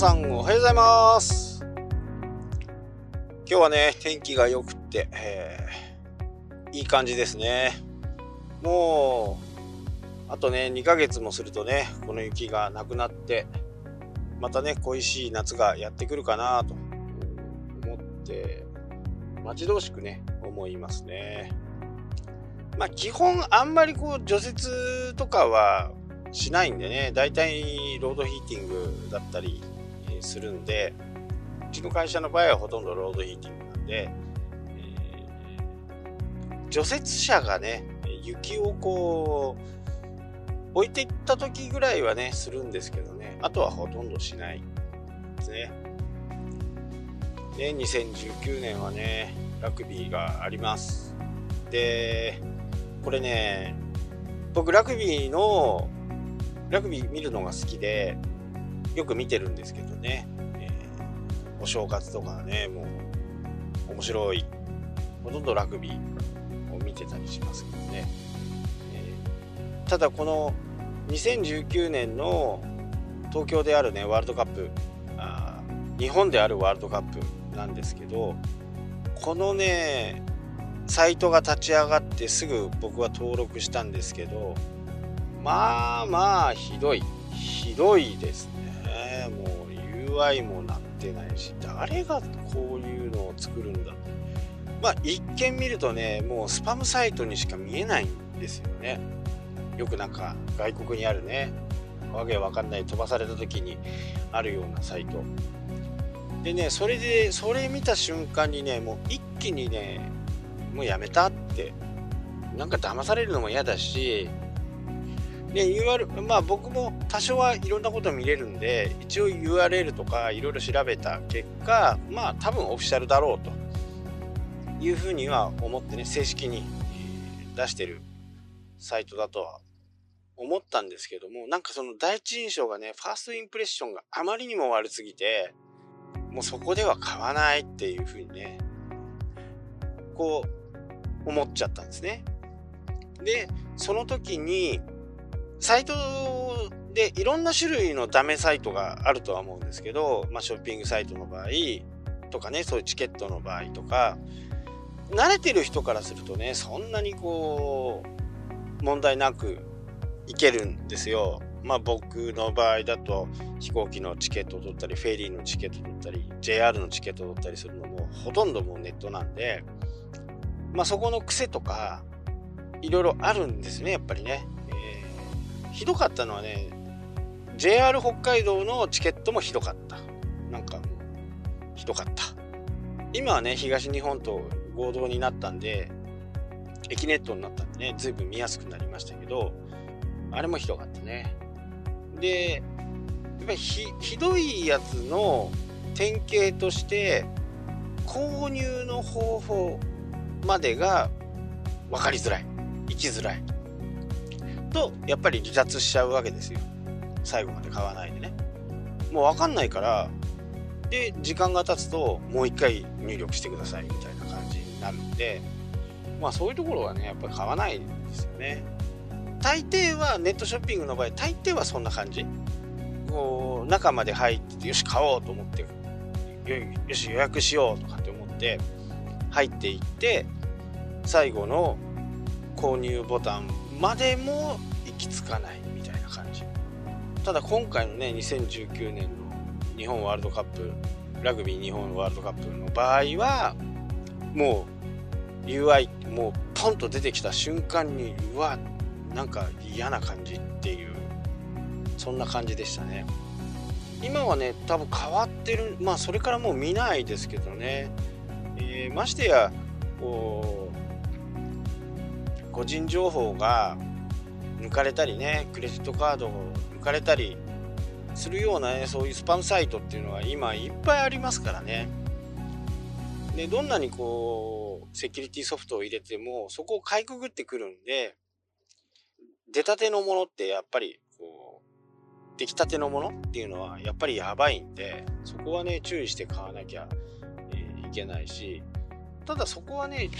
さんおはようございます。今日はね天気が良くて、えー、いい感じですね。もうあとね2ヶ月もするとねこの雪がなくなってまたね恋しい夏がやってくるかなと思って待ち遠しくね思いますね。まあ基本あんまりこう除雪とかはしないんでね、大体ロードヒーティングだったりするんで、うちの会社の場合はほとんどロードヒーティングなんで、えー、除雪車がね、雪をこう、置いていった時ぐらいはね、するんですけどね、あとはほとんどしないですね。で、2019年はね、ラグビーがあります。で、これね、僕ラグビーのラグビー見るのが好きで、よく見てるんですけどね、えー、お正月とかね、もう、面白い、ほとんどラグビーを見てたりしますけどね。えー、ただこの2019年の東京であるね、ワールドカップ、あ日本であるワールドカップなんですけど、このね、サイトが立ち上がってすぐ僕は登録したんですけど、まあまあひどいひどいですねもう UI もなってないし誰がこういうのを作るんだまあ一見見るとねもうスパムサイトにしか見えないんですよね。よくなんか外国にあるねわけわかんない飛ばされた時にあるようなサイト。でねそれでそれ見た瞬間にねもう一気にねもうやめたって。なんか騙されるのも嫌だし。で URL まあ僕も多少はいろんなこと見れるんで一応 URL とかいろいろ調べた結果まあ多分オフィシャルだろうと。いうふうには思ってね正式に出してるサイトだとは思ったんですけどもなんかその第一印象がねファーストインプレッションがあまりにも悪すぎてもうそこでは買わないっていうふうにねこう思っちゃったんですね。でその時にサイトでいろんな種類のダメサイトがあるとは思うんですけど、まあ、ショッピングサイトの場合とかねそういうチケットの場合とか慣れてる人からするとねそんなにこう問題なくいけるんですよ。まあ僕の場合だと飛行機のチケットを取ったりフェリーのチケットを取ったり JR のチケットを取ったりするのもほとんどもうネットなんでまあそこの癖とかいろいろあるんですねやっぱりね。ひどかったのはね JR 北海道のチケットもひどかった。なんかひどかった。今はね東日本と合同になったんで駅ネットになったんでね随分見やすくなりましたけどあれもひどかったね。でやっぱりひどいやつの典型として購入の方法までが分かりづらい。行きづらい。とやっぱり離脱しちゃうわけですよ。最後まで買わないでね。もう分かんないからで時間が経つともう一回入力してくださいみたいな感じになるんでまあそういうところはねやっぱり買わないんですよね。大抵はネットショッピングの場合大抵はそんな感じ。こう中まで入っててよし買おうと思ってよし予約しようとかって思って入っていって最後の購入ボタンまでも行き着かないみたいな感じ。ただ今回のね2019年の日本ワールドカップラグビー日本ワールドカップの場合はもう UI もうポンと出てきた瞬間にうわなんか嫌な感じっていうそんな感じでしたね。今はね多分変わってるまあそれからもう見ないですけどね、えー、ましてやこう個人情報が抜かれたりねクレジットカードを抜かれたりするようなねそういうスパムサイトっていうのは今いっぱいありますからね。でどんなにこうセキュリティソフトを入れてもそこをかいくぐってくるんで出たてのものってやっぱりこう出来たてのものっていうのはやっぱりやばいんでそこはね注意して買わなきゃ、え、いけないしただそこはね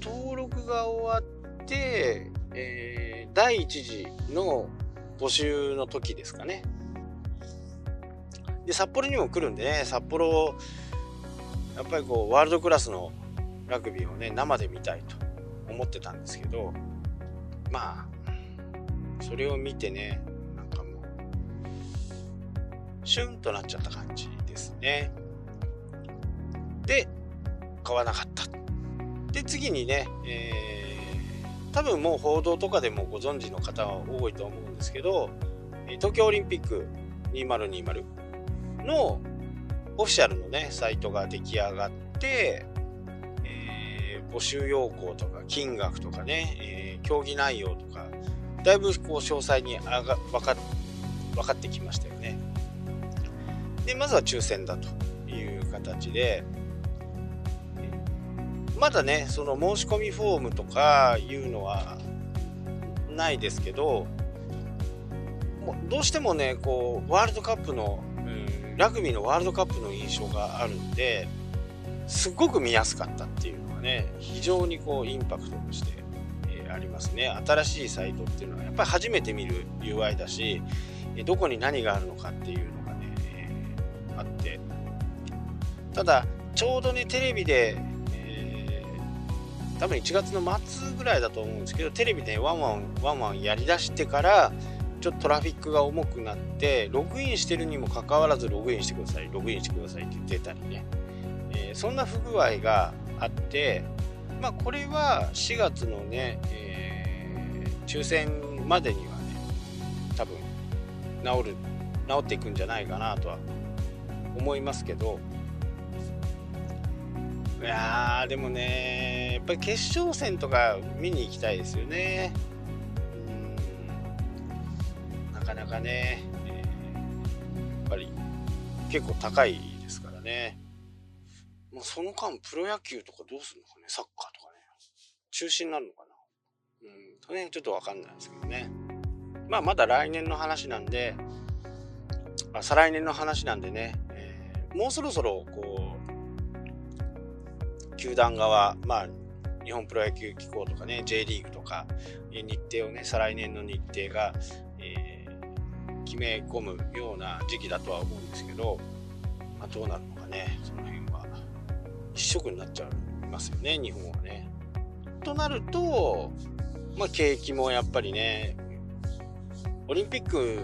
登録が終わって、えー、第1次の募集の時ですかね。で札幌にも来るんでね札幌やっぱりこうワールドクラスのラグビーをね生で見たいと思ってたんですけどまあそれを見てねなんかもうシュンとなっちゃった感じですねで買わなかったで次にね、えー、多分もう報道とかでもご存知の方は多いと思うんですけど東京オリンピック2020のオフィシャルのねサイトが出来上がって、えー、募集要項とか金額とかね、えー、競技内容とかだいぶこう詳細にあが分か分かってきましたよね。でまずは抽選だという形でまだねその申し込みフォームとかいうのはないですけどどうしてもねこうワールドカップの、うん、ラグビーのワールドカップの印象があるんですごく見やすかったっていうのはね非常にこうインパクトとして、えー、ありますね。新しいサイトっていうのはやっぱり初めて見る UI だしどこに何があるのかっていうのがね、えー、あって。ただちょうどねテレビで、多分1月の末ぐらいだと思うんですけどテレビでワンワンワンワンやりだしてからちょっとトラフィックが重くなってログインしてるにもかかわらずログインしてください。ログインしてくださいって言ってたりね、えー、そんな不具合があってまあこれは4月のね、えー、抽選までにはね多分治る治っていくんじゃないかなとは思いますけど。いやでもねっぱり決勝戦とか見に行きたいですよねなかね、えー、やっぱり結構高いですからね。まあ、その間、プロ野球とかどうするのかね、サッカーとかね、中止になるのかな。うん、とね、ちょっとわかんないですけどね。まあ、まだ来年の話なんで、あ再来年の話なんでね、えー、もうそろそろ、こう、球団側、まあ、日本プロ野球機構とかね、J リーグとか、日程をね、再来年の日程が、えー決め込むような時期だとは思うんですけど、まあ、どうなるのかねその辺は一色になっちゃいますよね日本はね。となると、まあ、景気もやっぱりねオリンピック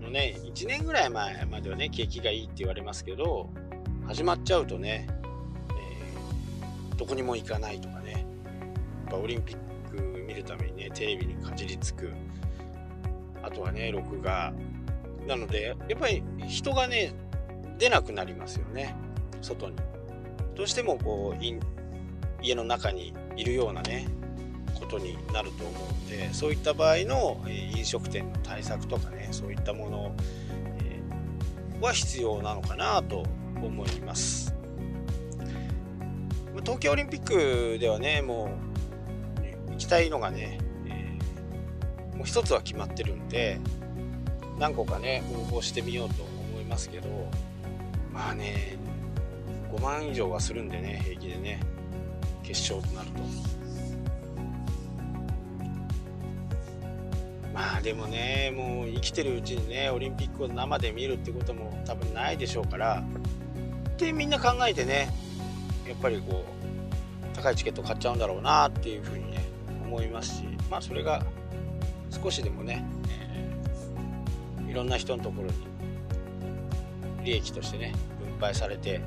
のね1年ぐらい前まではね景気がいいって言われますけど始まっちゃうとね、どこにも行かないとかね。やっぱオリンピック見るためにねテレビにかじりつく。あとはね録画。なのでやっぱり人がね出なくなりますよね。外に。どうしてもこう家の中にいるようなねことになると思うんでそういった場合の、え飲食店の対策とかねそういったもの、えは必要なのかなと思います。東京オリンピックではねもう行きたいのがね、えー、もう一つは決まってるんで何個かね応募してみようと思いますけどまあね5万以上はするんでね平気でね決勝となると。まあでもねもう生きてるうちにねオリンピックを生で見るってことも多分ないでしょうからでみんな考えてねやっぱりこう高いチケット買っちゃうんだろうなっていうふうにね思いますしまあそれが少しでもねいろんな人のところに利益としてね分配されて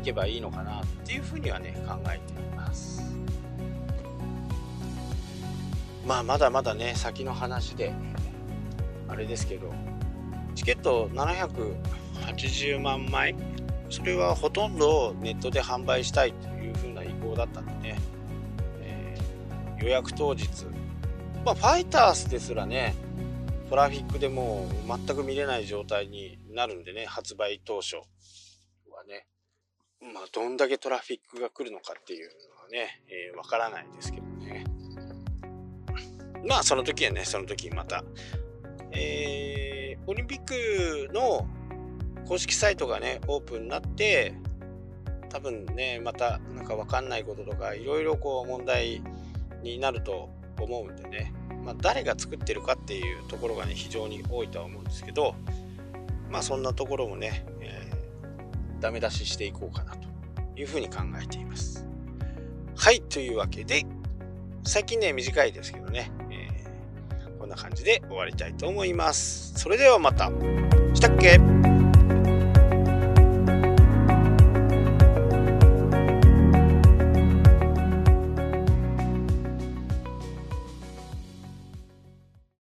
いけばいいのかなっていうふうにはね考えています。まあまだまだね先の話であれですけどチケット780万枚それはほとんどネットで販売したいというふうな意向だったので、ね、えー、予約当日まあファイタースですらねトラフィックでもう全く見れない状態になるんでね、発売当初はね。まあ、どんだけトラフィックが来るのかっていうのはね、えー、わからないですけどね。まあ、その時はね、その時また、えー、オリンピックの公式サイトがね、オープンになって、多分ね、またなんかわかんないこととか、いろいろこう問題になると思うんでね、まあ、誰が作ってるかっていうところがね非常に多いとは思うんですけどまあそんなところもね、えー、ダメ出ししていこうかなというふうに考えています。はい、というわけで、最近ね、短いですけどね、えー、こんな感じで終わりたいと思います。それではまた。したっけ？